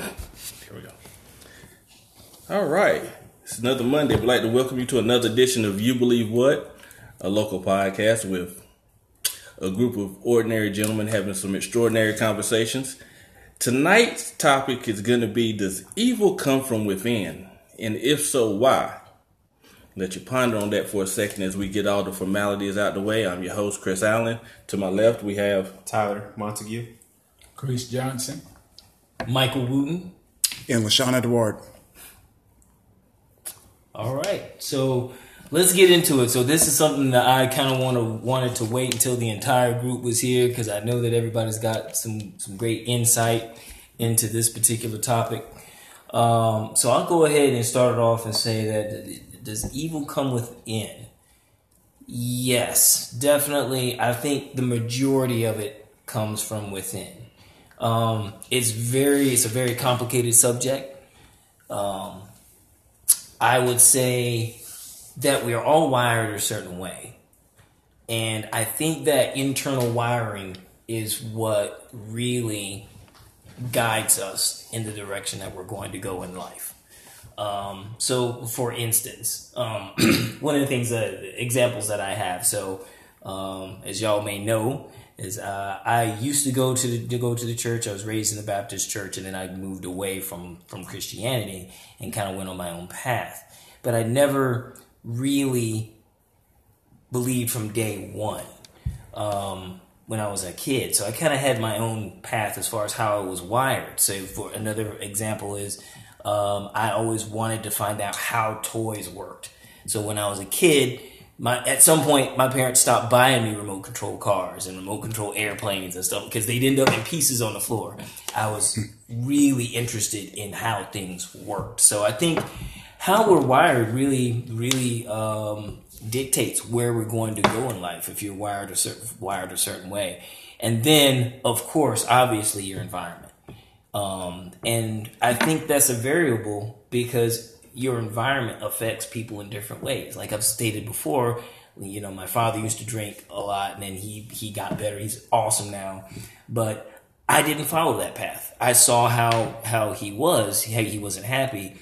Here we go. All right. It's another Monday. We'd like to welcome you to another edition of You Believe What, a local podcast with a group of ordinary gentlemen having some extraordinary conversations. Tonight's topic is going to be Does evil come from within? And if so, why? Let you ponder on that for a second as we get all the formalities out the way. I'm your host, Chris Allen. To my left, we have Tyler Montague, Chris Johnson, Michael Wooten, and LaShawn Edward. All right, so let's get into it. So this is something that I kind of want to wanted to wait until the entire group was here because I know that everybody's got some some great insight into this particular topic. Um, so I'll go ahead and start it off and say that does evil come within? Yes, definitely. I think the majority of it comes from within. Um, it's very it's a very complicated subject. Um, I would say that we are all wired a certain way. And I think that internal wiring is what really guides us in the direction that we're going to go in life. Um, so, for instance, um, one of the things that examples that I have. So, um, as y'all may know, is uh, I used to go to, the, to go to the church. I was raised in the Baptist church, and then I moved away from from Christianity and kind of went on my own path. But I never really believed from day one um, when I was a kid. So I kind of had my own path as far as how I was wired. So for another example is um, I always wanted to find out how toys worked. So when I was a kid, my at some point my parents stopped buying me remote control cars and remote control airplanes and stuff because they'd end up in pieces on the floor. I was really interested in how things worked. So I think how we're wired really, really um, dictates where we're going to go in life. If you're wired a certain wired a certain way, and then of course, obviously, your environment. Um, and I think that's a variable because your environment affects people in different ways. Like I've stated before, you know, my father used to drink a lot, and then he he got better. He's awesome now, but I didn't follow that path. I saw how how he was, how he wasn't happy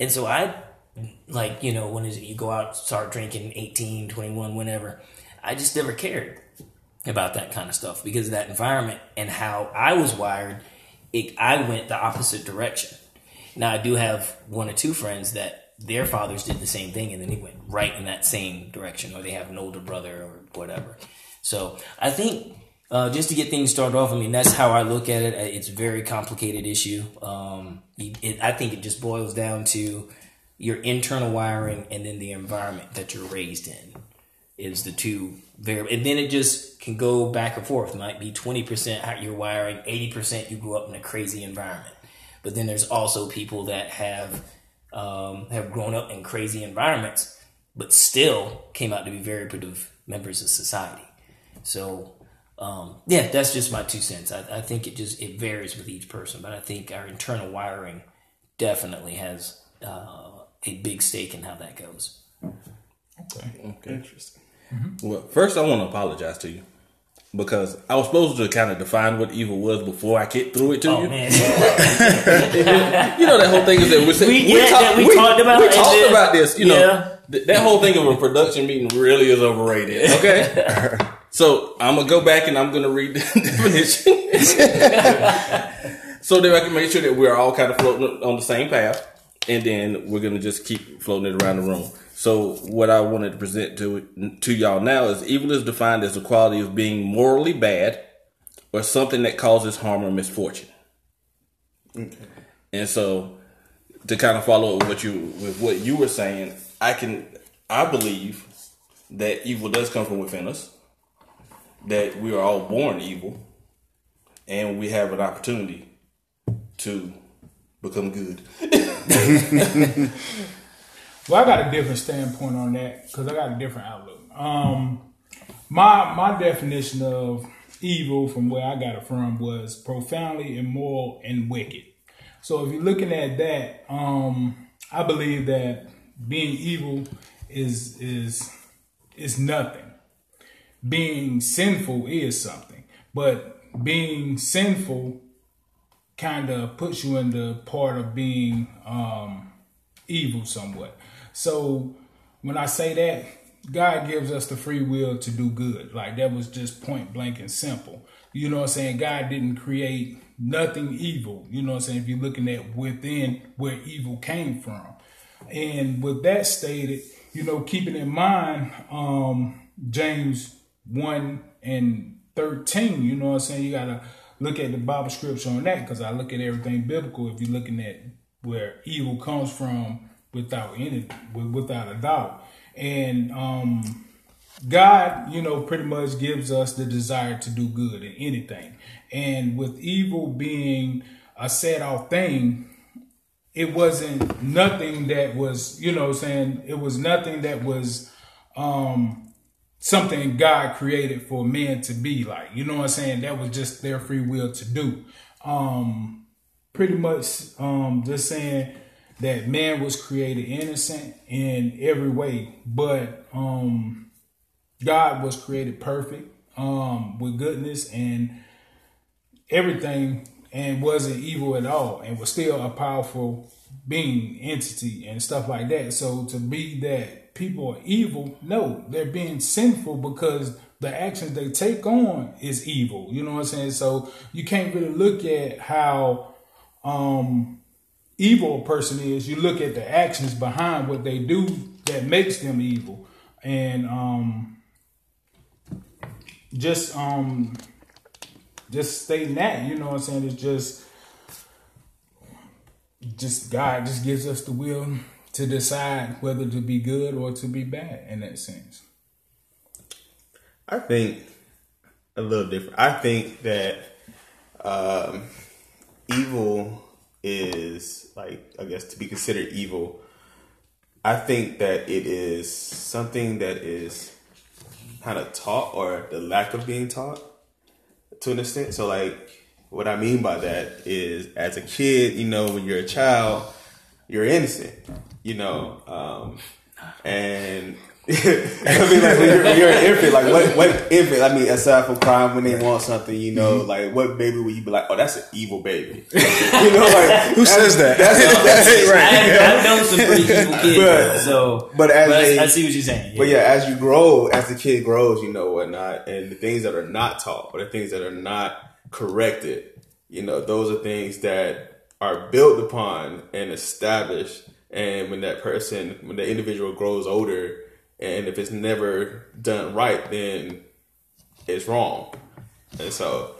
and so I, like, you know, when is it you go out, start drinking 18, 21, whenever, I just never cared about that kind of stuff because of that environment and how I was wired. It, I went the opposite direction. Now, I do have one or two friends that their fathers did the same thing and then they went right in that same direction, or they have an older brother or whatever. So I think uh, just to get things started off, I mean, that's how I look at it. It's a very complicated issue. Um, it, I think it just boils down to your internal wiring and then the environment that you're raised in is the two very, and then it just can go back and forth. It might be 20% how you're wiring, 80% you grew up in a crazy environment. But then there's also people that have, um, have grown up in crazy environments, but still came out to be very productive members of society. So um, yeah, that's just my two cents. I, I, think it just it varies with each person, but I think our internal wiring definitely has uh, a big stake in how that goes. Okay, okay, interesting. Mm-hmm. Well, first I want to apologize to you because I was supposed to kind of define what evil was before I get through it to oh, you. Man. you know that whole thing is that we're saying, we, yeah, talk, we, we, talked about we talked then, about this. You yeah. know th- that whole thing of a production meeting really is overrated. Okay. So I'm gonna go back and I'm gonna read the definition, so that I can make sure that we're all kind of floating on the same path, and then we're gonna just keep floating it around the room. So what I wanted to present to to y'all now is evil is defined as the quality of being morally bad or something that causes harm or misfortune. Okay. And so to kind of follow up with what you with what you were saying, I can I believe that evil does come from within us that we are all born evil and we have an opportunity to become good. well, I got a different standpoint on that because I got a different outlook. Um, my my definition of evil from where I got it from was profoundly immoral and wicked. So if you're looking at that, um, I believe that being evil is is is nothing being sinful is something, but being sinful kind of puts you in the part of being um, evil somewhat. So when I say that, God gives us the free will to do good. Like that was just point blank and simple. You know what I'm saying? God didn't create nothing evil. You know what I'm saying? If you're looking at within where evil came from. And with that stated, you know, keeping in mind um, James 1 and 13, you know what I'm saying? You got to look at the Bible scripture on that because I look at everything biblical if you're looking at where evil comes from without any without a doubt. And um, God, you know, pretty much gives us the desire to do good in anything. And with evil being a set off thing, it wasn't nothing that was, you know, saying it was nothing that was um something God created for men to be like. You know what I'm saying? That was just their free will to do. Um pretty much um just saying that man was created innocent in every way, but um God was created perfect um with goodness and everything and wasn't evil at all and was still a powerful being entity and stuff like that. So to be that people are evil, no, they're being sinful because the actions they take on is evil. You know what I'm saying? So you can't really look at how um evil a person is. You look at the actions behind what they do that makes them evil. And um just um just stating that, you know what I'm saying, it's just just God just gives us the will to decide whether to be good or to be bad in that sense. I think a little different. I think that um, evil is like I guess to be considered evil. I think that it is something that is kind of taught or the lack of being taught to an extent. So like what I mean by that is as a kid, you know, when you're a child, you're innocent, you know, um, and I mean, like when you're, when you're, an infant, like what what infant? I mean, aside from crying when they want something, you know, mm-hmm. like what baby would you be like? Oh, that's an evil baby. you know, like who says that? That's, that's, that's right. I, I've known some pretty evil kids, but, so but as but they, I, see what you're saying. Yeah. But yeah, as you grow, as the kid grows, you know whatnot, and the things that are not taught, or the things that are not corrected, you know, those are things that are built upon and established. And when that person, when the individual grows older and if it's never done right, then it's wrong. And so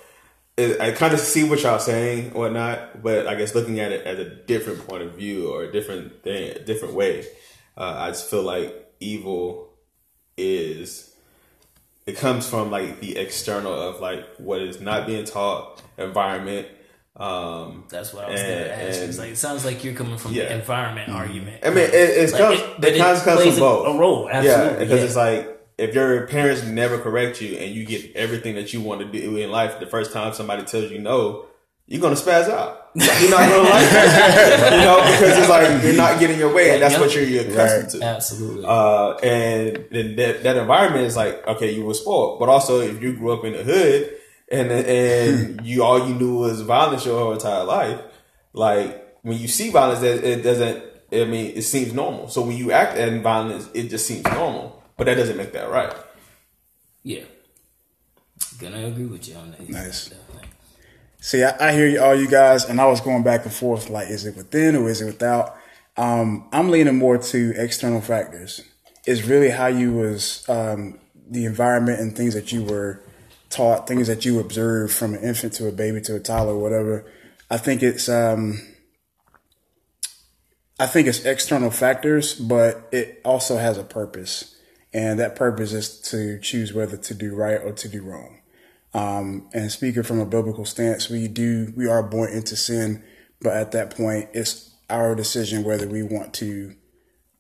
it, I kind of see what y'all saying, whatnot, but I guess looking at it as a different point of view or a different thing, a different way, uh, I just feel like evil is it comes from like the external of like what is not being taught, environment, um, That's what I was going to ask. It's like it sounds like you're coming from yeah. the environment mm-hmm. argument. I mean, it, it's like comes, it, it comes, comes from both. A role, absolutely. Yeah, because yeah. it's like if your parents never correct you and you get everything that you want to do in life, the first time somebody tells you no, you're gonna spaz out. You're not gonna like it, you know, because it's like you're not getting your way, and that's yep. what you're, you're accustomed right. to. Absolutely. Uh, and then that, that environment is like, okay, you were spoiled, but also if you grew up in the hood and and you all you knew was violence your whole entire life. Like when you see violence, that it doesn't. I mean, it seems normal. So when you act in violence, it just seems normal. But that doesn't make that right. Yeah, gonna agree with you on that. Nice. See, I, I hear you, all you guys, and I was going back and forth. Like, is it within or is it without? Um, I'm leaning more to external factors. It's really how you was um, the environment and things that you were taught, things that you observe from an infant to a baby to a toddler, whatever. I think it's um, I think it's external factors, but it also has a purpose, and that purpose is to choose whether to do right or to do wrong. Um, and speaking from a biblical stance, we do we are born into sin, but at that point, it's our decision whether we want to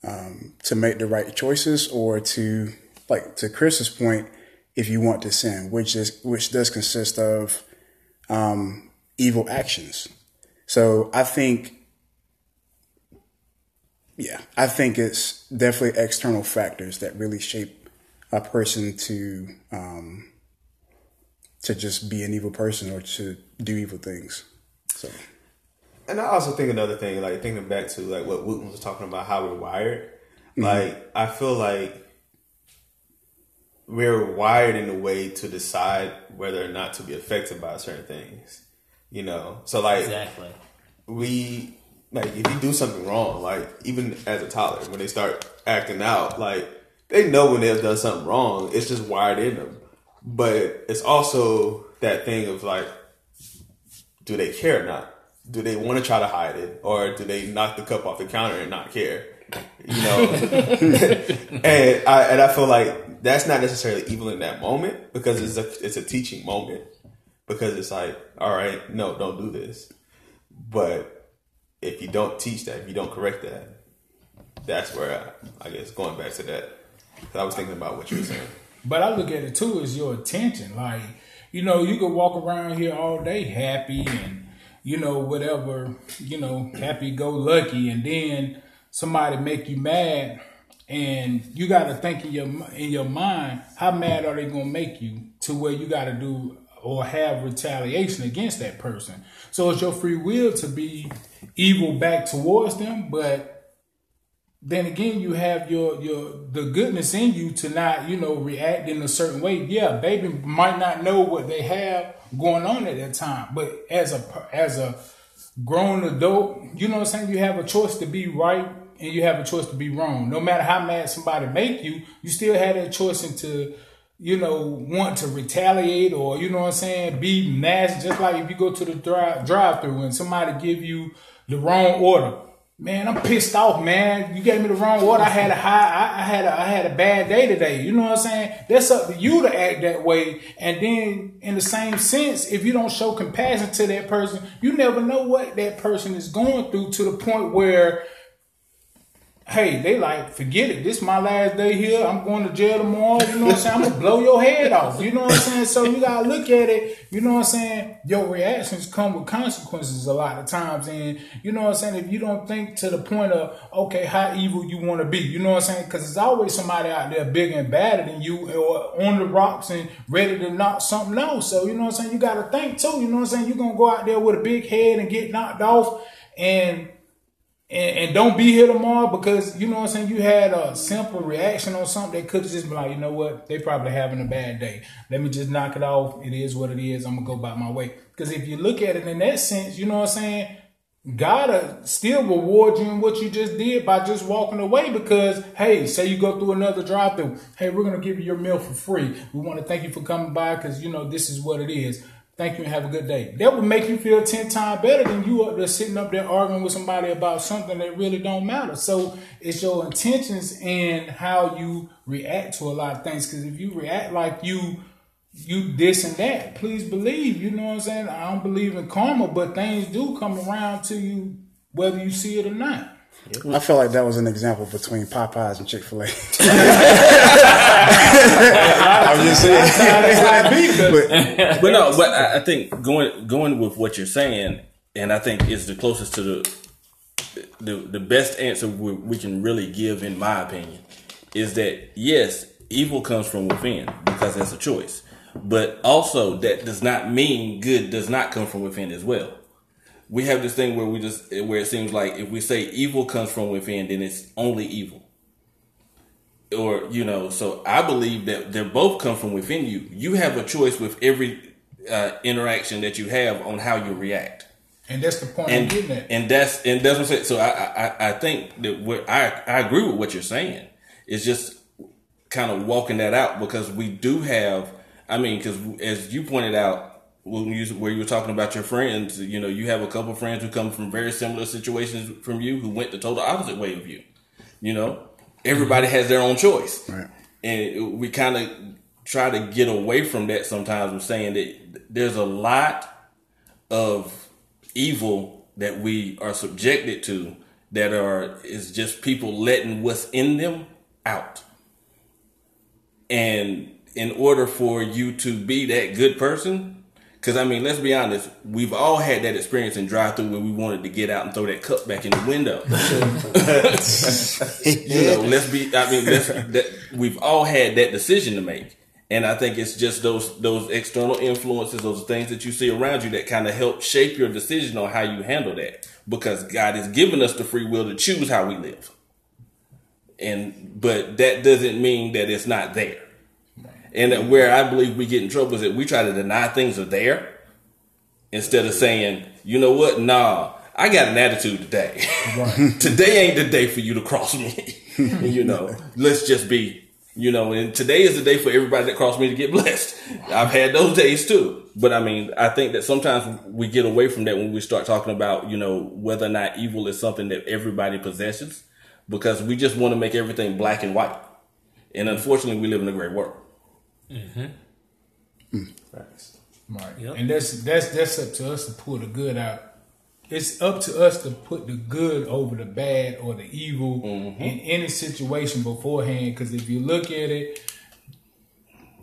um, to make the right choices or to like to Chris's point if you want to sin, which is which does consist of um, evil actions. So I think, yeah, I think it's definitely external factors that really shape a person to um, to just be an evil person or to do evil things. So And I also think another thing, like thinking back to like what Wooten was talking about, how we're wired. Like I feel like we're wired in a way to decide whether or not to be affected by certain things. You know, so like Exactly. we like if you do something wrong, like even as a toddler, when they start acting out, like they know when they've done something wrong. It's just wired in them. But it's also that thing of like, do they care or not? Do they want to try to hide it, or do they knock the cup off the counter and not care? You know, and I and I feel like that's not necessarily evil in that moment because it's a it's a teaching moment because it's like, all right, no, don't do this. But if you don't teach that, if you don't correct that, that's where I, I guess going back to that. 'cause I was thinking about what you were saying. But I look at it too as your attention. Like, you know, you could walk around here all day happy and, you know, whatever, you know, happy go lucky, and then somebody make you mad, and you got to think in your in your mind, how mad are they gonna make you to where you got to do or have retaliation against that person. So it's your free will to be evil back towards them, but then again you have your your the goodness in you to not you know react in a certain way yeah baby might not know what they have going on at that time but as a as a grown adult you know what i'm saying you have a choice to be right and you have a choice to be wrong no matter how mad somebody make you you still have that choice into you know want to retaliate or you know what i'm saying be nasty just like if you go to the drive drive through and somebody give you the wrong order Man, I'm pissed off, man. You gave me the wrong order. I had a high, I, I had a, I had a bad day today. You know what I'm saying? That's up to you to act that way. And then, in the same sense, if you don't show compassion to that person, you never know what that person is going through to the point where, hey, they like, forget it. This is my last day here. I'm going to jail tomorrow. You know what I'm saying? I'm gonna blow your head off. You know what I'm saying? So you gotta look at it. You know what I'm saying? Your reactions come with consequences a lot of times, and you know what I'm saying. If you don't think to the point of okay, how evil you want to be, you know what I'm saying? Because there's always somebody out there bigger and badder than you, or on the rocks and ready to knock something else. So you know what I'm saying. You gotta think too. You know what I'm saying. You're gonna go out there with a big head and get knocked off, and and, and don't be here tomorrow because you know what I'm saying you had a simple reaction on something that could just been like, you know what, they probably having a bad day. Let me just knock it off. It is what it is. I'm gonna go about my way. Because if you look at it in that sense, you know what I'm saying, gotta still reward you in what you just did by just walking away because hey say you go through another drive through hey we're gonna give you your meal for free we want to thank you for coming by because you know this is what it is thank you and have a good day that would make you feel 10 times better than you up there sitting up there arguing with somebody about something that really don't matter so it's your intentions and how you react to a lot of things because if you react like you you this and that. Please believe, you know what I'm saying? I don't believe in karma, but things do come around to you whether you see it or not. I feel like that was an example between Popeyes and Chick Fil A. I'm just saying. but, but no, but I, I think going going with what you're saying, and I think is the closest to the the the best answer we, we can really give, in my opinion, is that yes, evil comes from within because that's a choice, but also that does not mean good does not come from within as well. We have this thing where we just where it seems like if we say evil comes from within, then it's only evil or you know so i believe that they both come from within you you have a choice with every uh, interaction that you have on how you react And that's the point and I'm getting at. and that's and that's what I'm saying. So I I, I think that what I I agree with what you're saying. It's just kind of walking that out because we do have. I mean, because as you pointed out when you where you were talking about your friends, you know, you have a couple of friends who come from very similar situations from you who went the total opposite way of you. You know, everybody mm-hmm. has their own choice, Right. and we kind of try to get away from that sometimes. With saying that there's a lot of evil that we are subjected to that are is just people letting what's in them out. And in order for you to be that good person, because I mean, let's be honest, we've all had that experience in drive through where we wanted to get out and throw that cup back in the window. you know, let's be. I mean, let's, that, we've all had that decision to make, And I think it's just those those external influences, those things that you see around you that kind of help shape your decision on how you handle that. Because God has given us the free will to choose how we live. And but that doesn't mean that it's not there. And where I believe we get in trouble is that we try to deny things are there instead of saying, you know what, nah, I got an attitude today. today ain't the day for you to cross me. you know, let's just be, you know, and today is the day for everybody that crossed me to get blessed. I've had those days too. But I mean, I think that sometimes we get away from that when we start talking about, you know, whether or not evil is something that everybody possesses because we just want to make everything black and white. And unfortunately, we live in a great world. Mm-hmm. Mm. Right. Yep. And that's that's that's up to us to pull the good out. It's up to us to put the good over the bad or the evil mm-hmm. in any situation beforehand. Because if you look at it,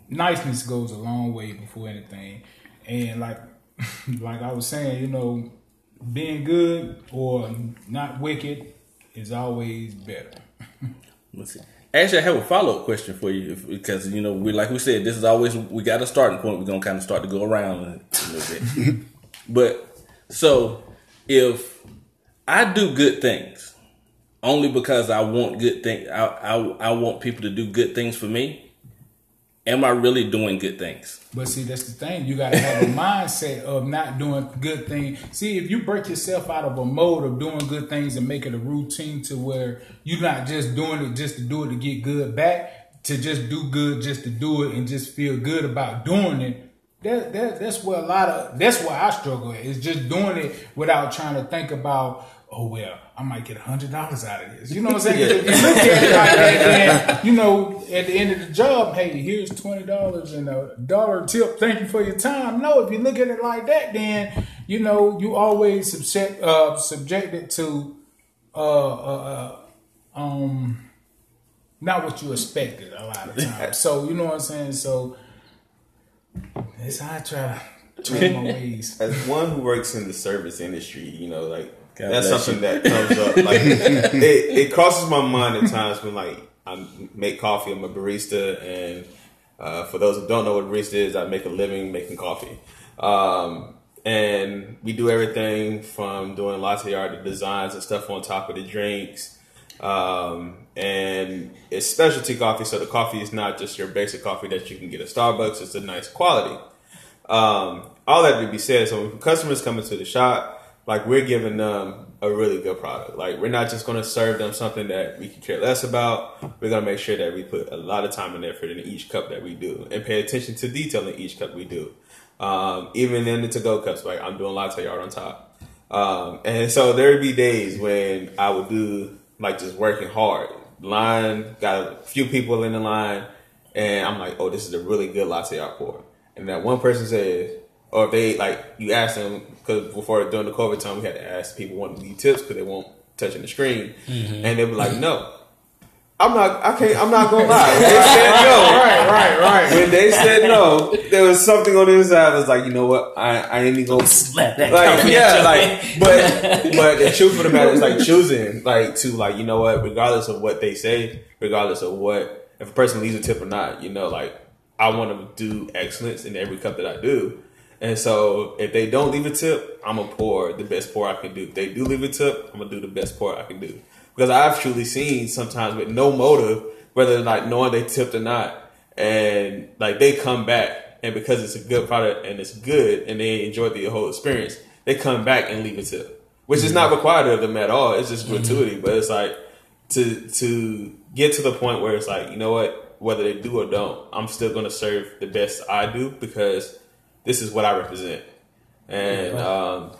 niceness goes a long way before anything. And like like I was saying, you know, being good or not wicked is always better. Let's see. Actually, I have a follow up question for you if, because you know we like we said this is always we got a starting point. We're gonna kind of start to go around a little bit, but so if I do good things only because I want good things, I, I I want people to do good things for me. Am I really doing good things? But see, that's the thing. You got to have a mindset of not doing good things. See, if you break yourself out of a mode of doing good things and make it a routine to where you're not just doing it just to do it to get good back, to just do good just to do it and just feel good about doing it. That, that that's where a lot of that's where I struggle at. Is just doing it without trying to think about. Oh well, I might get a hundred dollars out of this. You know what I'm saying? 'Cause if you look at it like that, then, you know, at the end of the job, hey, here's twenty dollars and a dollar tip. Thank you for your time. No, if you look at it like that, then you know you always subject uh, subjected to uh, uh, uh, um not what you expected a lot of times. So you know what I'm saying. So that's how I try to change my ways. as one who works in the service industry, you know, like God that's something that comes up. Like it, it crosses my mind at times when like I make coffee. I'm a barista, and uh, for those who don't know what a barista is, I make a living making coffee. Um, and we do everything from doing latte art to designs and stuff on top of the drinks. Um, and it's specialty coffee, so the coffee is not just your basic coffee that you can get at Starbucks. It's a nice quality. Um, all that to be said, so when customers come into the shop, like we're giving them a really good product. Like we're not just going to serve them something that we can care less about. We're going to make sure that we put a lot of time and effort in each cup that we do, and pay attention to detail in each cup we do. Um, even in the to-go cups, like I'm doing latte art on top. Um, and so there would be days when I would do like just working hard. Line got a few people in the line, and I'm like, oh, this is a really good latte art pour. And that one person says, or if they like, you ask them because before during the COVID time, we had to ask people want to leave tips because they won't touching the screen, and they were like, no. I'm not. I can't. I'm not gonna lie. When they said no. Right, right, right. When they said no, there was something on the inside. that was like, you know what? I, I ain't even gonna Slap that like yeah, like but but the truth of the matter is like choosing like to like you know what, regardless of what they say, regardless of what if a person leaves a tip or not, you know, like I want to do excellence in every cup that I do. And so if they don't leave a tip, I'm gonna pour the best pour I can do. If they do leave a tip, I'm gonna do the best pour I can do. Because I've truly seen sometimes with no motive, whether like knowing they tipped or not, and like they come back and because it's a good product and it's good and they enjoy the whole experience, they come back and leave a tip. Which is not required of them at all. It's just mm-hmm. gratuity. But it's like to to get to the point where it's like, you know what, whether they do or don't, I'm still gonna serve the best I do because this is what I represent. And um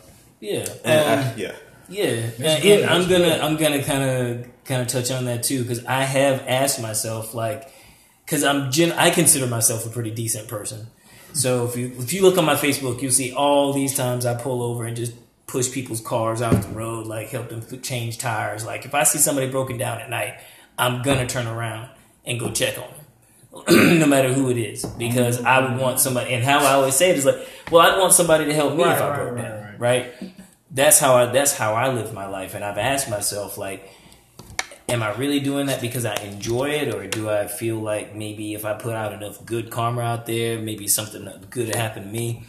Yeah. and Um, I, yeah. Yeah, and, and I'm gonna. I'm gonna kind of kind of touch on that too because I have asked myself like because I'm gen- I consider myself a pretty decent person. So if you if you look on my Facebook, you'll see all these times I pull over and just push people's cars out the road, like help them change tires. Like if I see somebody broken down at night, I'm gonna turn around and go check on them. no matter who it is, because I would want somebody. And how I always say it is like, well, I'd want somebody to help me Right, if I right, broke right, down, right. right? That's how I. That's how I live my life, and I've asked myself like, am I really doing that because I enjoy it, or do I feel like maybe if I put out enough good karma out there, maybe something good will happen to me?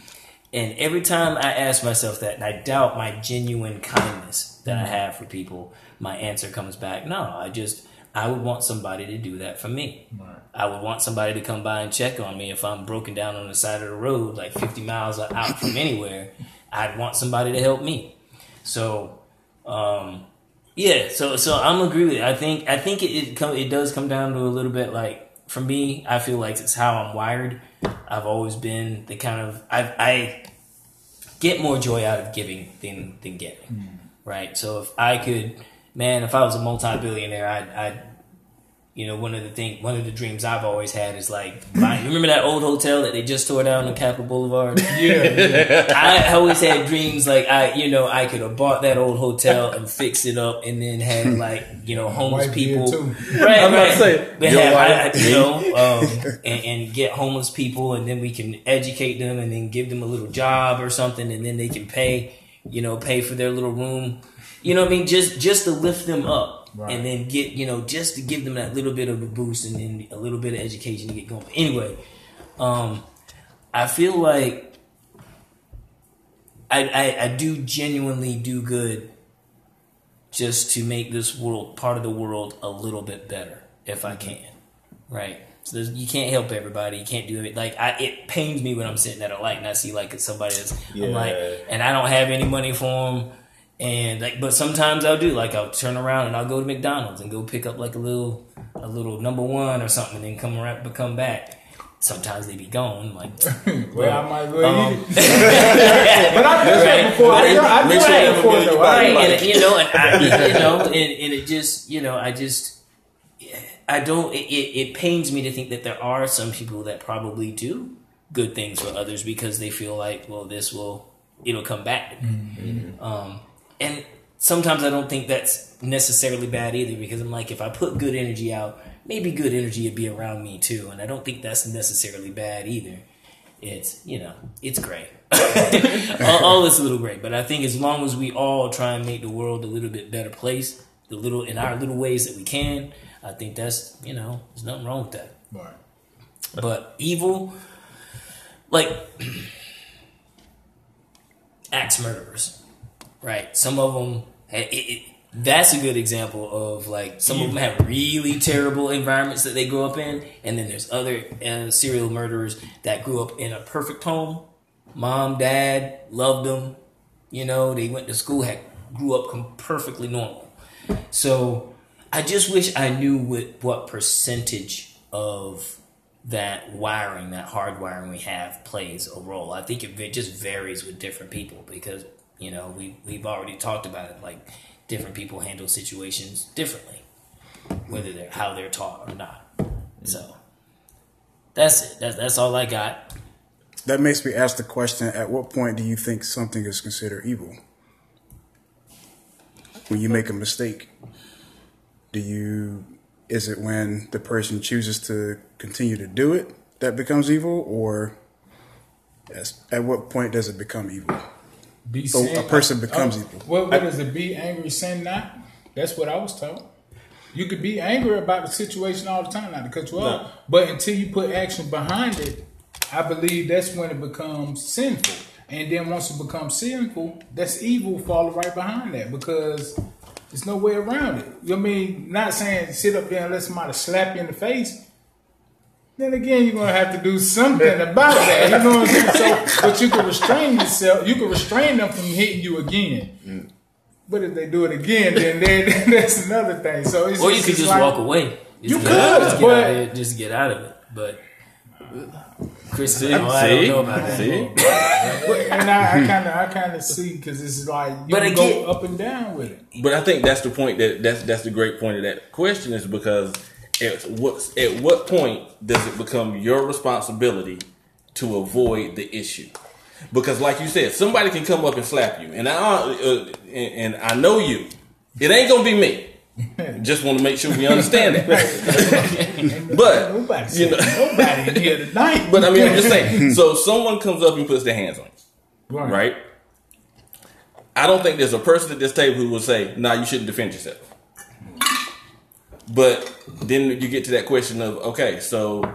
And every time I ask myself that, and I doubt my genuine kindness that I mm. have for people, my answer comes back, no, I just, I would want somebody to do that for me. I would want somebody to come by and check on me if I'm broken down on the side of the road, like 50 miles out from anywhere. I'd want somebody to help me. So, um, yeah, so so I'm agree with it. I think I think it it, come, it does come down to a little bit like for me. I feel like it's how I'm wired. I've always been the kind of I I get more joy out of giving than than getting. Right. So if I could, man, if I was a multi billionaire, I'd, I'd you know, one of the thing, one of the dreams I've always had is like, buying, remember that old hotel that they just tore down on Capitol Boulevard? Yeah. I always had dreams like I, you know, I could have bought that old hotel and fixed it up, and then had like, you know, homeless people, right? I'm right. say, But have, I, I- you know, um, and, and get homeless people, and then we can educate them, and then give them a little job or something, and then they can pay, you know, pay for their little room. You know what I mean? Just just to lift them up. Right. And then get, you know, just to give them that little bit of a boost and then a little bit of education to get going. Anyway, um, I feel like I, I, I do genuinely do good just to make this world part of the world a little bit better if I can, right? So there's, you can't help everybody. You can't do it. Like I, it pains me when I'm sitting at a light and I see like somebody that's I'm like, and I don't have any money for them. And like, but sometimes I'll do like I'll turn around and I'll go to McDonald's and go pick up like a little, a little number one or something, and then come around, but come back. Sometimes they be gone. Like, Well, I might go Um, eat it. but I that before. I, But I make sure that you before, though. I- right, and you know, and I, you know, and, and it just, you know, I just, I don't. It, it, it pains me to think that there are some people that probably do good things for others because they feel like, well, this will, it'll come back to me. Um, and sometimes I don't think that's necessarily bad either because I'm like, if I put good energy out, maybe good energy would be around me too, and I don't think that's necessarily bad either. It's you know, it's great. all, all this little great, but I think as long as we all try and make the world a little bit better place, the little in our little ways that we can, I think that's you know, there's nothing wrong with that. Right. But evil, like axe murderers, right? Some of them, it, it, that's a good example of like some of them have really terrible environments that they grew up in, and then there's other uh, serial murderers that grew up in a perfect home. Mom, dad loved them. You know, they went to school, had grew up com- perfectly normal. So I just wish I knew what what percentage of that wiring, that hardwiring we have, plays a role. I think it just varies with different people because you know we we've already talked about it. Like different people handle situations differently, whether they're how they're taught or not. Mm-hmm. So that's it. That's that's all I got. That makes me ask the question: At what point do you think something is considered evil? When you make a mistake, do you? Is it when the person chooses to continue to do it that becomes evil, or yes, at what point does it become evil? Be So a person becomes oh, evil. What, what is it? Be angry, sin not. That's what I was told. You could be angry about the situation all the time, not to cut you off, but until you put action behind it, I believe that's when it becomes sinful. And then once it becomes sinful, that's evil following right behind that because there's no way around it. You know what I mean? Not saying sit up there and let somebody slap you in the face. Then again, you're gonna have to do something about that. You know what I'm saying? So, but you can restrain yourself. You can restrain them from hitting you again. But if they do it again, then, then that's another thing. So it's Or you could just like- walk away. Just You get, could, just get but- out of it, just get out of it. But Chris, See? oh, I don't See? know about that. See? And I kind of, I kind of see because it's like you But can again- go up and down with it. But I think that's the point that that's that's the great point of that question is because at what at what point does it become your responsibility to avoid the issue? Because like you said, somebody can come up and slap you, and I uh, and, and I know you. It ain't gonna be me. Just want to make sure we understand that. but Nobody, you know, nobody in here tonight. but I mean, I'm just saying. So someone comes up and puts their hands on you, right. right? I don't think there's a person at this table who will say, "Nah, you shouldn't defend yourself." But then you get to that question of okay, so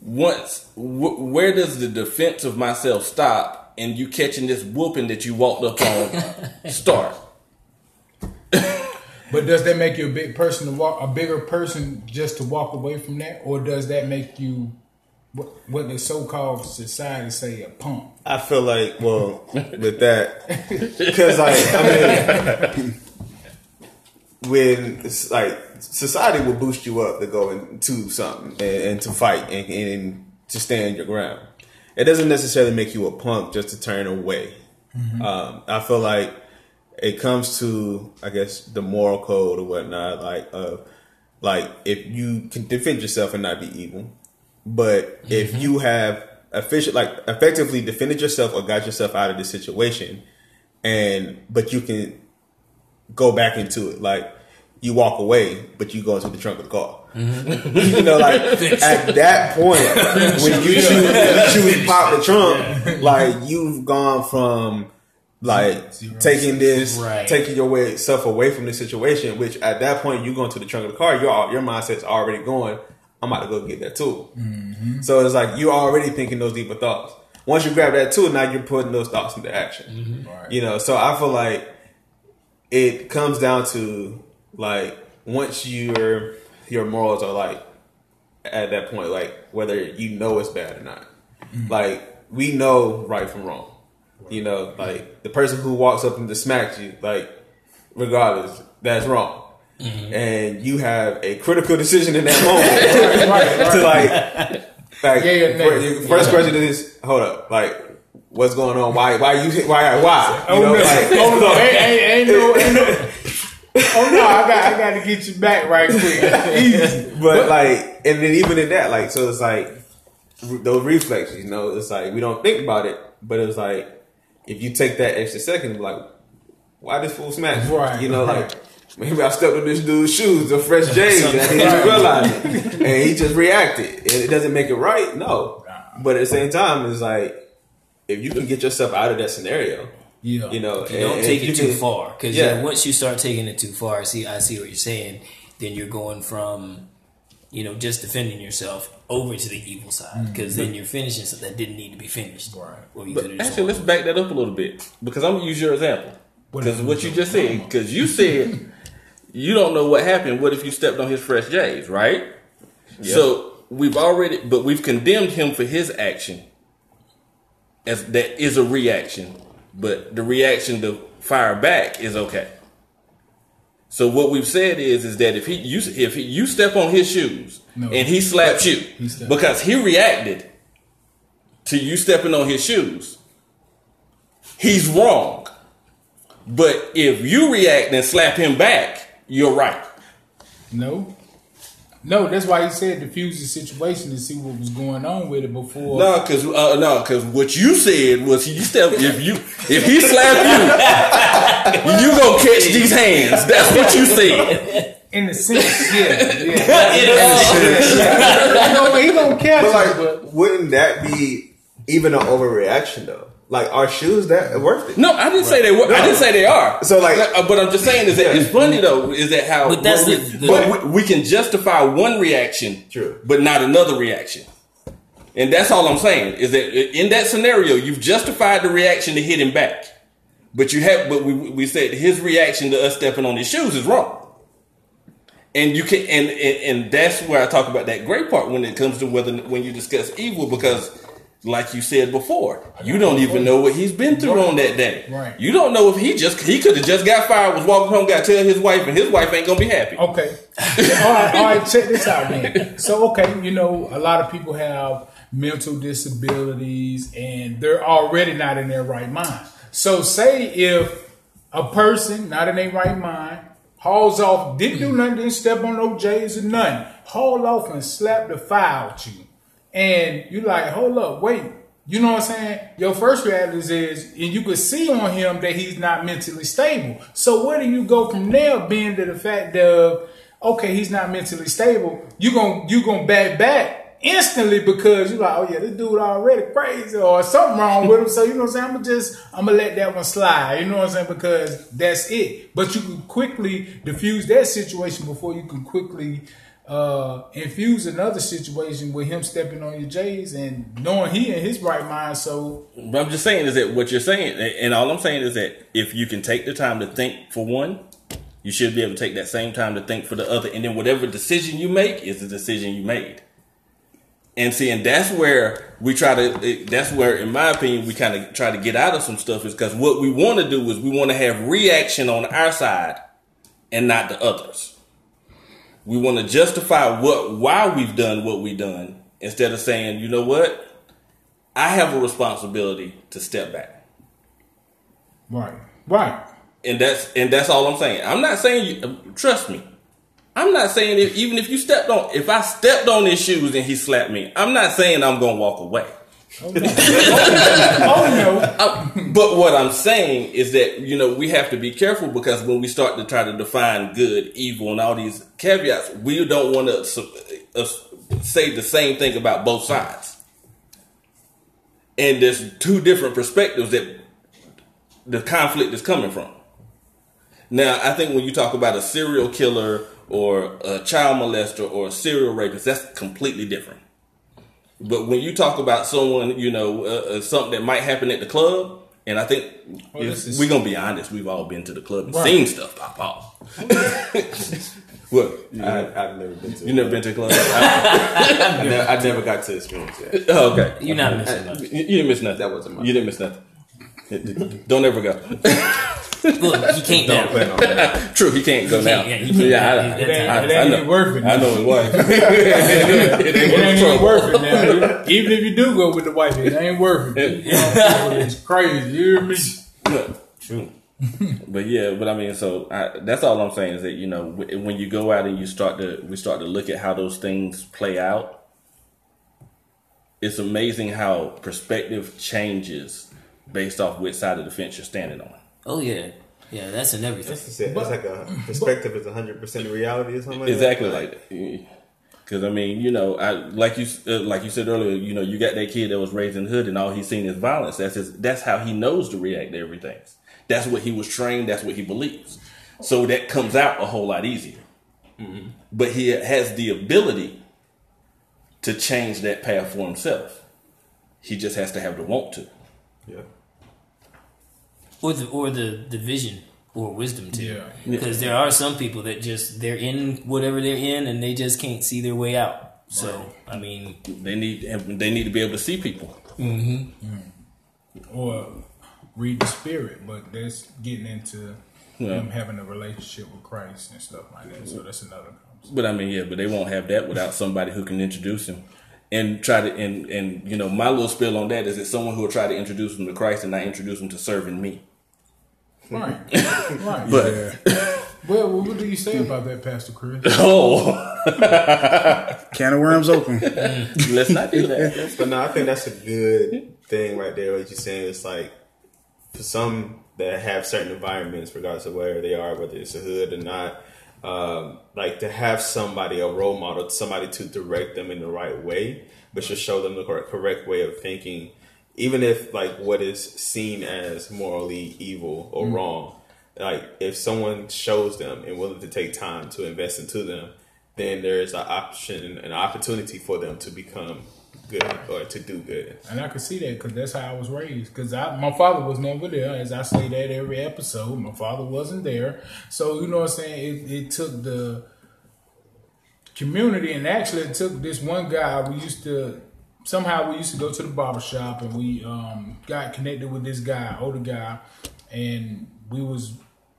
once wh- where does the defense of myself stop, and you catching this whooping that you walked up on start? But does that make you a big person to walk, a bigger person just to walk away from that, or does that make you what, what the so-called society say a punk? I feel like, well, with that, because like I mean, when it's like society will boost you up to go into something and, and to fight and, and to stand your ground. It doesn't necessarily make you a punk just to turn away. Um, I feel like it comes to, I guess, the moral code or whatnot. Like, uh, like if you can defend yourself and not be evil, but if you have official, like effectively defended yourself or got yourself out of the situation, and but you can go back into it, like you walk away, but you go into the trunk of the car. you know, like at that point, when you choose, you choose pop the trunk, like you've gone from like taking this, Right. taking your way self away from the situation. Which at that point, you go into the trunk of the car, your your mindset's already going. I'm about to go get that tool. So it's like you're already thinking those deeper thoughts. Once you grab that tool, now you're putting those thoughts into action. You know, so I feel like it comes down to like once your your morals are like at that point, like whether you know it's bad or not. Mm-hmm. Like we know right from wrong. You know, like the person who walks up and just smacks you, like regardless, that's wrong. Mm-hmm. And you have a critical decision in that moment right, right. to like, like Yeah, yeah, fir- yeah. your first question is, hold up, like, what's going on? Why, why you, why, why? Oh, you Oh know, no! like, oh no! Ain't, ain't, ain't no! Ain't no oh no! I got I got to get you back right quick. Easy. but like, and then even in that, like, so it's like those reflexes, you know, it's like we don't think about it, but it's like if you take that extra second, like, why this fool smash? Right, You know, right. like. Maybe I stepped on this dude's shoes, the fresh J's, and I didn't realize it. And he just reacted. And it doesn't make it right, no. But at the same time, it's like, if you can get yourself out of that scenario, Yeah. you know, You don't and take if it too can- far because Yeah. once you start taking it too far, see, I see what you're saying. Then you're going from, you know, just defending yourself over to the evil side mm-hmm. because then you're finishing something that didn't need to be finished. Right. Or you But could have actually, let's back that up a little bit because I'm gonna use your example because what you just said because you said you don't know what happened. What if you stepped on his fresh J's, right? So we've already, but we've condemned him for his action as that is a reaction, but the reaction to fire back is okay. So what we've said is is that if he you if he, you step on his shoes No. and he slaps you He stepped- because he reacted to you stepping on his shoes, he's wrong. But if you react and slap him back, you're right. No. No, that's why he said diffuse the situation to see what was going on with it before. No, because uh, no, because what you said was you step if you if he slap you, you gonna catch these hands. That's what you said. In the sense, yeah, yeah. he gonna, he gonna catch But it, like, but wouldn't that be even an overreaction though? Like, are shoes that worth it? No, I didn't say they were. I didn't say they are. So, like- Uh, but I'm just saying is that it's funny though. Is that how? But that's we, the- the- but we, we can justify one reaction, True. but not another reaction. And that's all I'm saying is that in that scenario, you've justified the reaction to hit him back, but you have. But we we said his reaction to us stepping on his shoes is wrong. And you can, and, and and that's where I talk about that great part when it comes to whether when you discuss evil, because like you said before, you don't even know what he's been through on that day. Right. You don't know if he just he could have just got fired, was walking home, got to tell his wife, and his wife ain't gonna be happy. Okay. all right, all right, check this out then. So, okay, you know, a lot of people have mental disabilities and they're already not in their right mind. So, say if a person not in their right mind hauls off, didn't do nothing, didn't step on no J's or nothing, haul off and slap the fire at you. And you like, hold up, wait. You know what I'm saying? Your first reaction is, and you could see on him that he's not mentally stable. So where do you go from there, being to the fact of, okay, he's not mentally stable. You gon' you gonna back back instantly because you're like, oh yeah, this dude already crazy or something wrong with him. So you know what I'm saying? I'm gonna just I'm gonna let that one slide. You know what I'm saying? Because that's it. But you can quickly diffuse that situation before you can quickly uh, infuse another situation with him stepping on your J's and knowing he in his right mind. So But I'm just saying is that what you're saying, and all I'm saying is that if you can take the time to think for one, you should be able to take that same time to think for the other, and then whatever decision you make is the decision you made. And see, and that's where we try to. That's where, in my opinion, we kind of try to get out of some stuff is because what we want to do is we want to have reaction on our side and not the others. We want to justify what why we've done what we've done instead of saying, you know what, I have a responsibility to step back. right, right. and that's and that's all I'm saying. I'm not saying you trust me. I'm not saying if, even if you stepped on if I stepped on his shoes and he slapped me, I'm not saying I'm gonna walk away. Oh no. Uh, but what I'm saying is that you know we have to be careful because when we start to try to define good, evil, and all these caveats, we don't want to uh, say the same thing about both sides. And there's two different perspectives that the conflict is coming from. Now, I think when you talk about a serial killer or a child molester or a serial rapist, that's completely different. But when you talk about someone, you know, uh, uh, something that might happen at the club, and I think Well, if is- we're gonna be honest, we've all been to the club and Right. seen stuff pop off. what? I, I've never been to. You never been to a club? I, never, I never got to experience that. oh, okay, You're not missing much. You, you didn't miss nothing. That wasn't my- You didn't miss nothing. Don't ever go. Look, he can't Don't now. plan on that. True, he can't go now. can't, yeah, he can't. Yeah, I, It It ain't, I- it I know. worth it. I know his wife. It ain't even worth it now. Even if you do go with the wife, it ain't worth it. It's crazy. You hear me? True. but yeah, but I mean, so I, that's all I'm saying is that you know w- when you go out and you start to we start to look at how those things play out. It's amazing how perspective changes based off which side of the fence you're standing on. Oh yeah, yeah. That's in everything. That's just it. Like a perspective is 100 percent reality or something. Like Exactly that. like that. Because I mean, you know, I like you uh, like you said earlier. You know, you got that kid that was raised in the hood, and all he's seen is violence. That's his. That's how he knows to react to everything. That's what he was trained. That's what he believes. So that comes out a whole lot easier. But he has the ability to change that path for himself. He just has to have the want to. Yeah. Or the or the the vision or wisdom too. Yeah. Because there are some people that just they're in whatever they're in and they just can't see their way out. So I mean, They need. They need to be able to see people. Mm-hmm. Mm-hmm. Or read the spirit, but that's getting into Yeah. them having a relationship with Christ and stuff like that. So that's another. But I mean, yeah, but they won't have that without somebody who can introduce him and try to and and you know my little spill on that is that someone who will try to introduce them to Christ and not introduce them to serving me. Right. right. But well, what do you say about that, Pastor Chris? oh, Can of worms open. let's not do that. But no, I think that's a good thing right there. What you're saying is like for some that have certain environments, regardless of where they are, whether it's a hood or not, um, like to have somebody, a role model, somebody to direct them in the right way, but should show them the correct, correct way of thinking, even if like what is seen as morally evil or mm. wrong. Like if someone shows them and willing to take time to invest into them, then there is an option, an opportunity for them to become good or to do good. And I can see that because that's how I was raised. Because my father was never there, as I say that every episode. My father wasn't there, so you know what I'm saying. It, it took the community, and actually, it took this one guy. We used to somehow we used to go to the barber shop, and we um, got connected with this guy, older guy, and we was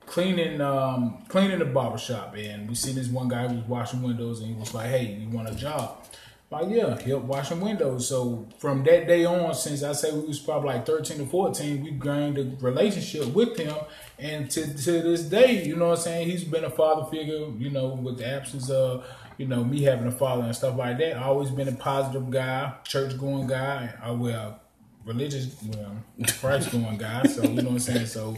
cleaning um, cleaning the barber shop, and we see this one guy who was washing windows, and he was like, "Hey, you want a job?" Like, yeah, help washing windows. So from that day on, since I say we was probably like 13 to 14, we gained a relationship with him. And to, to this day, you know what I'm saying? He's been a father figure, you know, with the absence of, you know, me having a father and stuff like that. Always been a positive guy, church going guy. I well, religious, well, Christ going guy. So, you know what I'm saying? So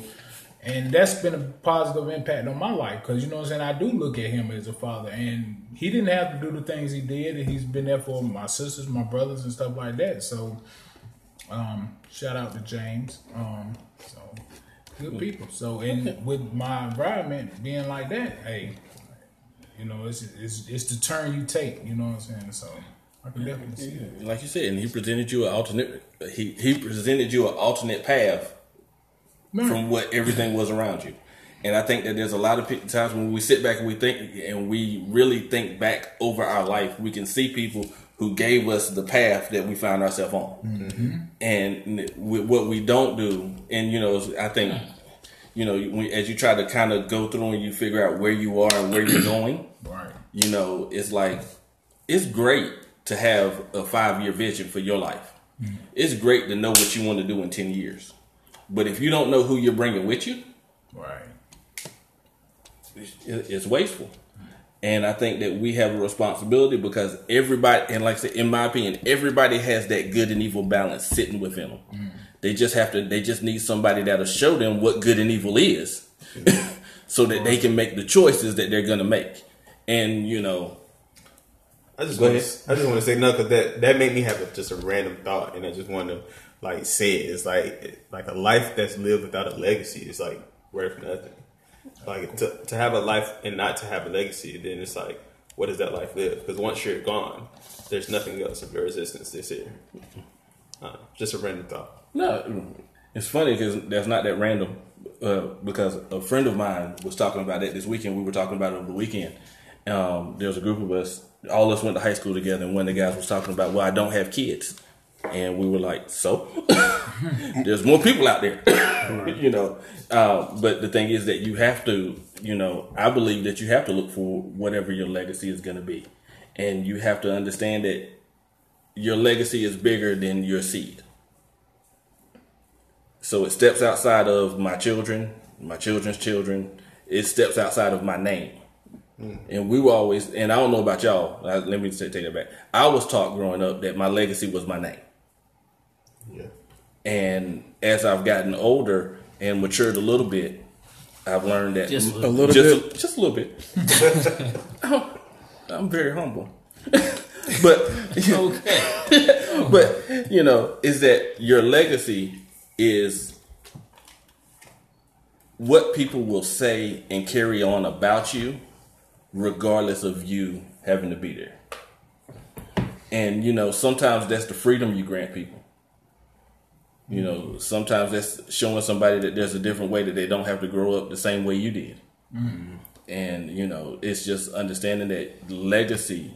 and that's been a positive impact on my life because you know what I'm saying. I do look at him as a father, and he didn't have to do the things he did, and he's been there for my sisters, my brothers, and stuff like that. So, um, shout out to James. Um, so good people. So, and with my environment being like that, hey, you know, it's it's it's the turn you take. You know what I'm saying? So. I can definitely see that. Like you said, and he presented you an alternate. He he presented you an alternate path from what everything was around you. And I think that there's a lot of times when we sit back and we think, and we really think back over our life, we can see people who gave us the path that we found ourselves on. Mm-hmm. And what we don't do, and you know, I think, you know, when, as you try to kind of go through and you figure out where you are and where you're going, Right. you know, it's like it's great to have a five year vision for your life. Mm-hmm. It's great to know what you want to do in ten years, but if you don't know who you're bringing with you, Right. it- it's wasteful. And I think that we have a responsibility because everybody, and like I said, in my opinion, everybody has that good and evil balance sitting within them. Mm. They just have to, they just need somebody that'll show them what good and evil is so that they can make the choices that they're going to make. And, you know, I just want to, I just want to say no because that that made me have a, just a random thought, and I just want to like say it. It's like like a life that's lived without a legacy is like worth nothing. Like to to have a life and not to have a legacy, then it's like what does that life live? Because once you're gone, there's nothing else of your existence this year. Uh, just a random thought. No, it's funny because that's not that random. Uh, because a friend of mine was talking about it this weekend. We were talking about it over the weekend. Um, there was a group of us. All of us went to high school together, and one of the guys was talking about, "Well, I don't have kids," and we were like, "So, there's more people out there, you know." Uh, but the thing is that you have to, you know, I believe that you have to look for whatever your legacy is going to be, and you have to understand that your legacy is bigger than your seed. So it steps outside of my children, my children's children. It steps outside of my name. And we were always, and I don't know about y'all. uh, Let me take that back. I was taught growing up that my legacy was my name. Yeah. And as I've gotten older and matured a little bit, I've learned that Just a m- little just bit? A, just a little bit. I'm, I'm very humble, but Okay. but you know, is that your legacy is what people will say and carry on about you, regardless of you having to be there. And you know, sometimes that's the freedom you grant people. You know, sometimes that's showing somebody that there's a different way that they don't have to grow up the same way you did. Mm-hmm. And you know, it's just understanding that legacy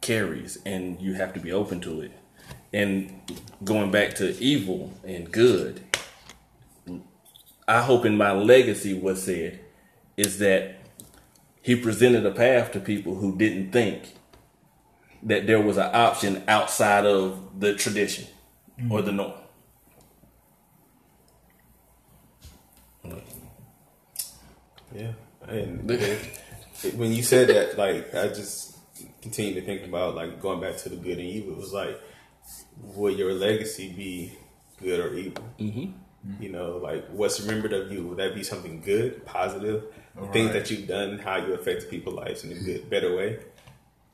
carries and you have to be open to it. And going back to evil and good, I hope in my legacy was said is that he presented a path to people who didn't think that there was an option outside of the tradition or the norm. Yeah, and when you said that, like I just continue to think about like going back to the good and evil. It was like, will your legacy be good or evil? Mm-hmm. You know, like what's remembered of you? Will that be something good, positive? The Things that you've done, how you affect people's lives in a good, better way,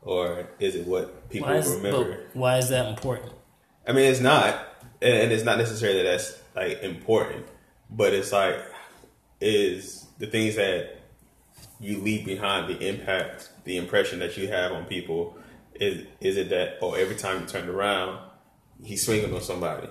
or is it what people Why is, remember? why is that important? I mean, it's not, and and it's not necessarily that that's like important, but it's like is the things that you leave behind, the impact, the impression that you have on people. Is is it that oh, every time you turn around, he's swinging on somebody.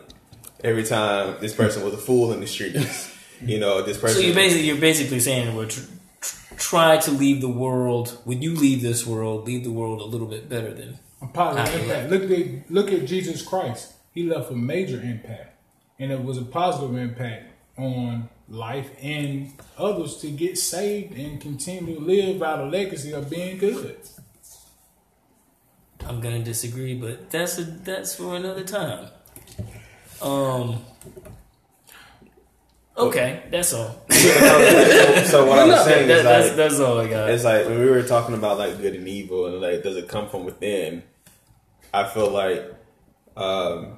Every time this person was a fool in the streets, you know, this person. So you're basically you're basically saying we're tr- tr- try to leave the world when you leave this world, leave the world a little bit better than A positive impact. Look at look at Jesus Christ. He left a major impact, and it was a positive impact on life and others to get saved and continue to live out a legacy of being good. I'm gonna disagree, but that's a that's for another time. Um. Okay, that's all. so what I was saying That- is that's like, that's all I got. It's like when we were talking about like good and evil and like does it come from within? I feel like um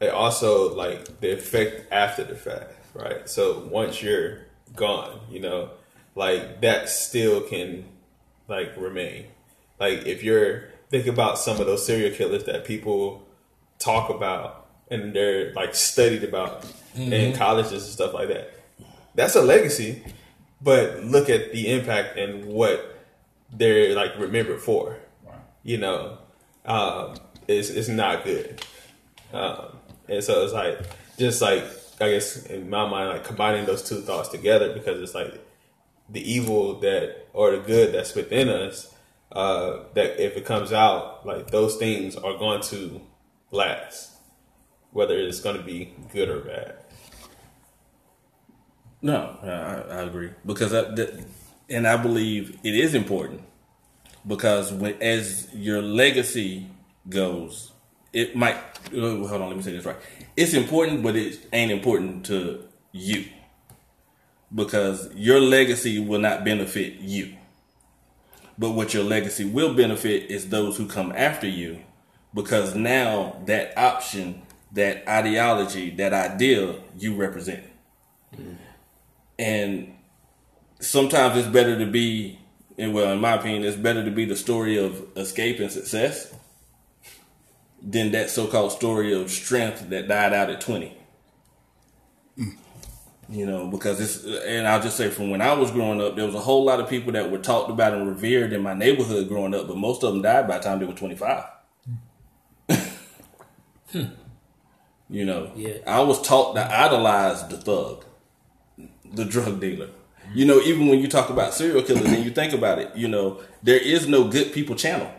it also like the effect after the fact, right? So once you're gone. You know, like that still can like remain. Like if you're think about some of those serial killers that people talk about and they're like studied about in colleges and stuff like that. That's a legacy, but look at the impact and what they're like remembered for. You know, um, it's it's not good. Um, and so it's like just like I guess in my mind, like combining those two thoughts together because it's like the evil that or the good that's within us. Uh, that if it comes out, like those things are going to last, whether it's going to be good or bad. No, I, I agree because I, the, and I believe it is important because when as your legacy goes, it might. oh, Hold on, let me say this right. It's important, but it ain't important to you because your legacy will not benefit you. But what your legacy will benefit is those who come after you because now that option, that ideology, that idea you represent. Mm-hmm. And sometimes it's better to be, well, in my opinion, it's better to be the story of escape and success than that so-called story of strength that died out at 20. You know, because it's, and I'll just say from when I was growing up, there was a whole lot of people that were talked about and revered in my neighborhood growing up, but most of them died by the time they were 25. Hmm. Hmm. You know, Yeah. I was taught to idolize the thug, the drug dealer. You know, even when you talk about serial killers and you think about it, you know, there is no good people channel.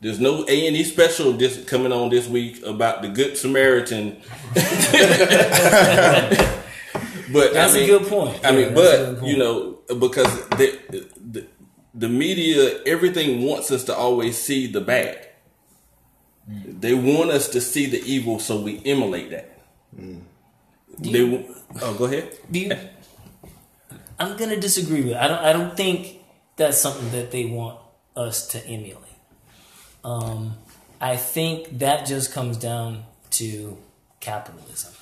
There's no A and E special this coming on this week about the Good Samaritan. but That's I a mean, good point. I Yeah, mean, that's a good but you know, because the, the the media, everything wants us to always see the bad. They want us to see the evil, so we emulate that. They, w- oh, go ahead. Do you, I'm gonna disagree with. I don't. I don't think that's something that they want us to emulate. Um, I think that just comes down to capitalism.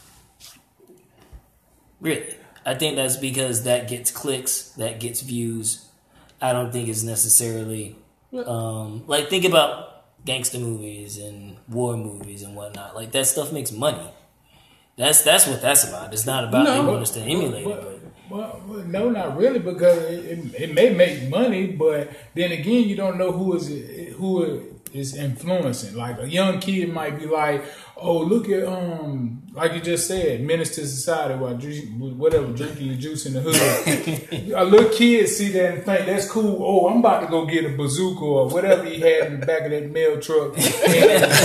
Really, I think that's because that gets clicks, that gets views. I don't think it's necessarily um, like think about gangster movies and war movies and whatnot. Like that stuff makes money. That's that's what that's about. It's not about they want us to emulate it, but Well, well, no, not really, because it, it, it may make money, but then again, you don't know who is who is influencing. Like a young kid might be like, "Oh, look at um, like you just said, menace to society while drink, whatever drinking your juice in the hood." a little kid see that and think that's cool. Oh, I'm about to go get a bazooka or whatever he had in the back of that mail truck and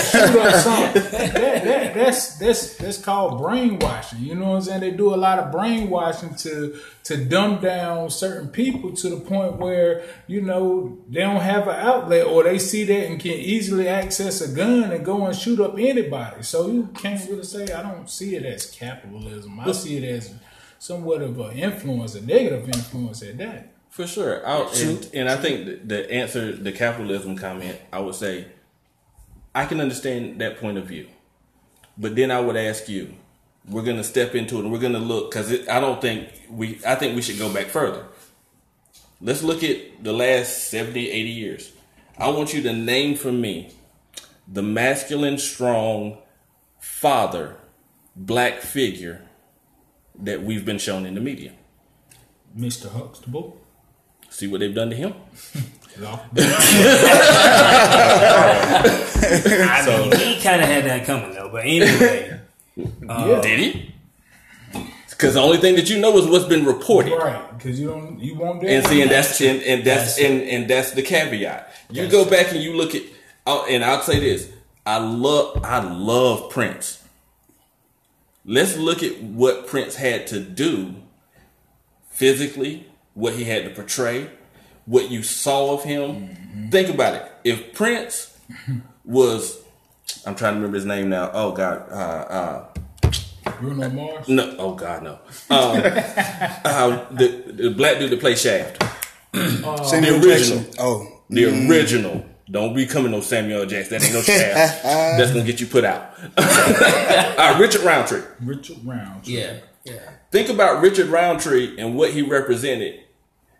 shoot up something. That, that, that's that's that's called brainwashing. You know what I'm saying? They do a lot of brainwashing to to dumb down certain people to the point where you know they don't have an outlet or they see that and can easily access a gun and go and shoot up anybody. So you can't really say I don't see it as capitalism. I see it as somewhat of an influence, a negative influence at that. For sure. I, and, and I think the, the answer, the capitalism comment, I would say, I can understand that point of view. But then I would ask you, we're going to step into it and we're going to look, because I don't think we, I think we should go back further. Let's look at the last 70, 80 years. I want you to name for me the masculine, strong father, black figure that we've been shown in the media. Mr. Huxtable. See what they've done to him? I mean, he kind of had that coming though. But anyway, yeah. Uh, Did he? Because the only thing that you know is what's been reported. Right, because you don't you won't Do And see, and that's and, and that's That's- and, and that's the caveat. You That's go back and you look at, I'll- and I'll say this: I love, I love Prince. Let's look at what Prince had to do physically, what he had to portray, what you saw of him. Think about it. If Prince was, I'm trying to remember his name now. Oh God, uh, uh, Bruno Mars. no, oh God, no. Um, uh, the the black dude that played Shaft, Samuel the original. Oh, the original. Don't be coming no Samuel L. Jackson. That ain't no Shaft. That's gonna get you put out. All right, Richard Roundtree. Richard Roundtree. yeah, yeah. Think about Richard Roundtree and what he represented.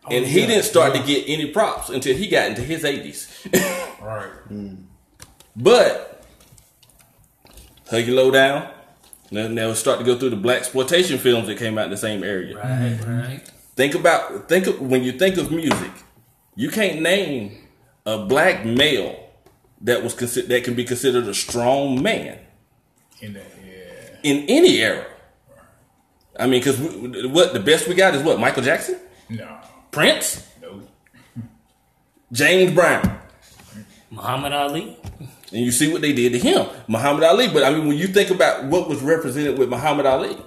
Oh, and he yeah, didn't start yeah. to get any props until he got into his 80s. Right. But Huggy Low Down, then they'll start to go through the black exploitation films that came out in the same area. Right, right. Think about think of when you think of music, you can't name a black male that was considered that can be considered a strong man In that, yeah. in any era. I mean, because what the best we got is what Michael Jackson, No. Prince, No. James Brown, Muhammad Ali. and you see what they did to him, Muhammad Ali. But I mean, when you think about what was represented with Muhammad Ali,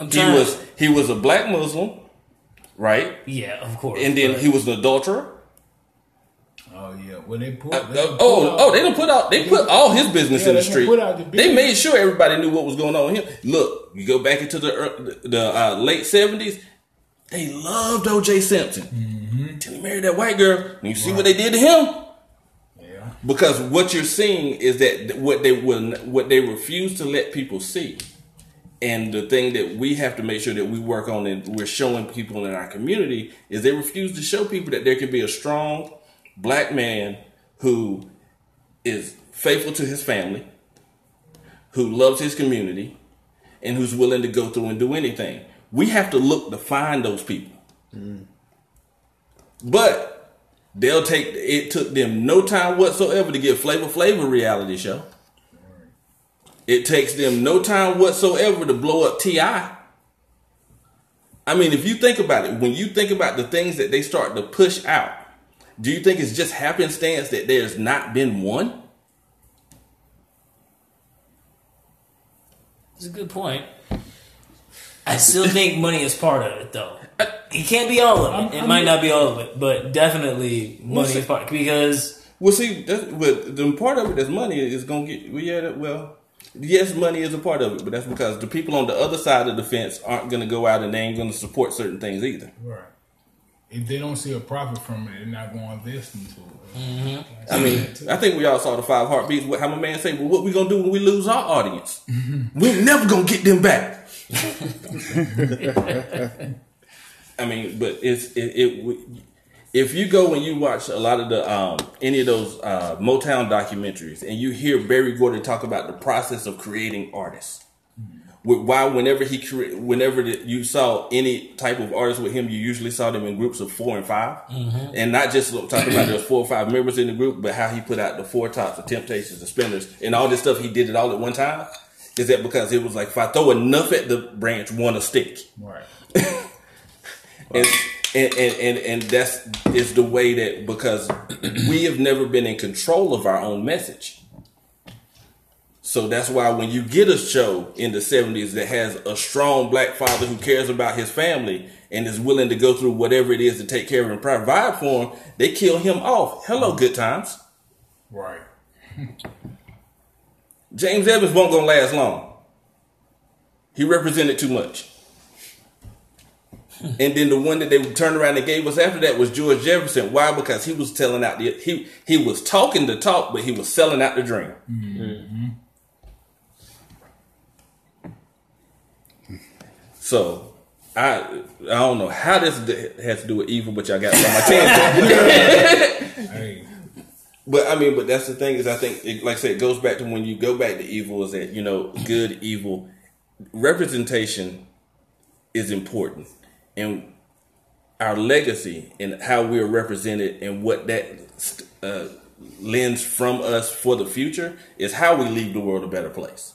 I'm he was he was a black Muslim, right? yeah, of course. And then but- he was an adulterer. Oh yeah. Well, they put. Uh, they uh, put oh, out- oh, they don't put out. They put all his business Yeah, in the they street. the they made sure everybody knew what was going on with him. Look, you go back into the the uh, late seventies. They loved O.J. Simpson Mm-hmm. until he married that white girl. And you see what they did to him. Yeah. Because what you're seeing is that what they will, what they refuse to let people see, and the thing that we have to make sure that we work on and we're showing people in our community is they refuse to show people that there can be a strong black man who is faithful to his family, who loves his community, and who's willing to go through and do anything. We have to look to find those people. But they'll take it took them no time whatsoever to get Flavor Flavor reality show. It takes them no time whatsoever to blow up Ti. I mean, if you think about it, when you think about the things that they start to push out, do you think it's just happenstance that there's not been one? It's a good point. I still think money is part of it, though. Uh, it can't be all of it. I'm- it I'm- might not be all of it, but definitely money see- is part because Well, see, that's, but the part of it that's money is gonna get. Well, yeah, well, yes, money is a part of it, but that's because the people on the other side of the fence aren't gonna go out and they ain't gonna support certain things either. Right. If they don't see a profit from it, they're not going to invest into it. Mm-hmm. I mean, I think we all saw the five heartbeats. What- How my man say, "Well, what we gonna do when we lose our audience? We're never gonna get them back." I mean, but it's it, it. If you go and you watch a lot of the um, any of those uh, Motown documentaries, and you hear Berry Gordy talk about the process of creating artists, with why whenever he cre- whenever you saw any type of artist with him, you usually saw them in groups of four and 5 mm-hmm. and not just talking about there's four or five members in the group, but how he put out the four tops, the Temptations, the Spinners, and all this stuff. He did it all at one time. Is that because it was like if I throw enough at the branch, one will stick Right. and, and, and, and, and that's is the way that because we have never been in control of our own message. So that's why when you get a show in the 70s that has a strong black father who cares about his family and is willing to go through whatever it is to take care of and provide for him, they kill him off. Hello, mm-hmm. good times. Right. James Evans won't gonna last long. He represented too much. And then the one that they turned around and gave us after that was George Jefferson. Why? Because he was telling out the he he was talking the talk, but he was selling out the dream. Mm-hmm. Mm-hmm. So I I don't know how this has to do with evil, but y'all got me on my tangent. But I mean, but that's the thing is, I think, it, like I said, it goes back to when you go back to evil. Is that you know, good, evil, representation is important, and our legacy and how we are represented and what that uh, lends from us for the future is how we leave the world a better place.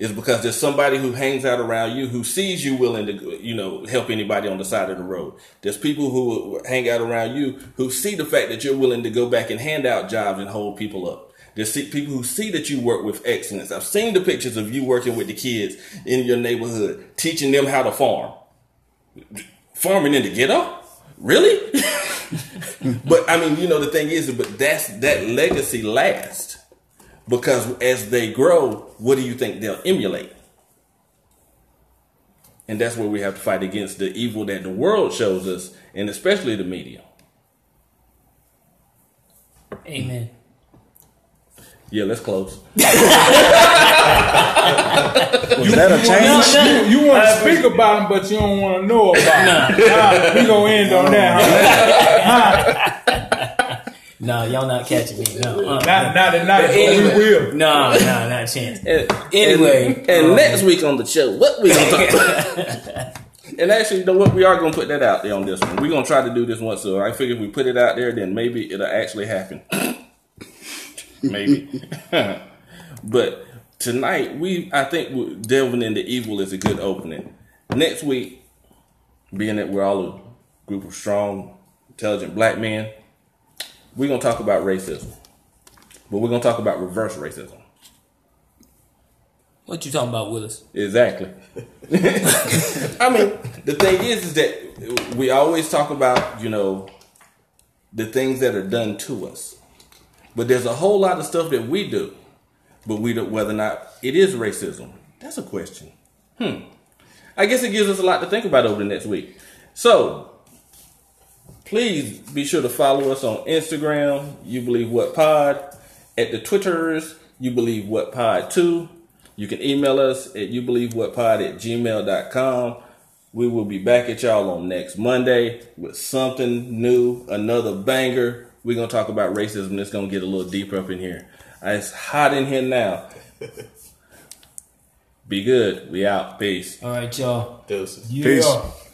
Is because there's somebody who hangs out around you who sees you willing to, you know, help anybody on the side of the road. There's people who hang out around you who see the fact that you're willing to go back and hand out jobs and hold people up. There's people who see that you work with excellence. I've seen the pictures of you working with the kids in your neighborhood, teaching them how to farm. Farming in the ghetto? Really? but I mean, you know, the thing is, but that's that legacy lasts because as they grow, what do you think they'll emulate? And that's where we have to fight against the evil that the world shows us, and especially the media. Amen. Yeah, let's close. Was that a change? No, no. You, you want to speak about them, but you don't want to know about them. Nah, we gonna end on that. Huh? No, y'all not catching me. No, uh, Not, not tonight, but anyway. will. no, no, not a chance. And, Anyway, and, and um, next week on the show, what we gonna talk about? and actually, you know what? We are gonna put that out there on this one. We're gonna try to do this once. So I figure if we put it out there, then maybe it'll actually happen. maybe. but tonight, we I think we- delving into evil is a good opening. Next week, being that we're all a group of strong, intelligent black men, we're gonna talk about racism. But we're gonna talk about reverse racism. What you talking about, Willis? Exactly. I mean, the thing is, is that we always talk about, you know, the things that are done to us. But there's a whole lot of stuff that we do, but we don't, whether or not it is racism. That's a question. Hmm. I guess it gives us a lot to think about over the next week. So, please be sure to follow us on Instagram, You Believe What Pod, at the Twitters, You Believe What Pod 2. You can email us at you believe what pod at gmail.com. We will be back at y'all on next Monday with something new, another banger. We're gonna talk about racism. It's gonna get a little deeper up in here. Ah, it's hot in here now. Be good. We out. Peace. All right, y'all. Deuces. Yeah. Peace.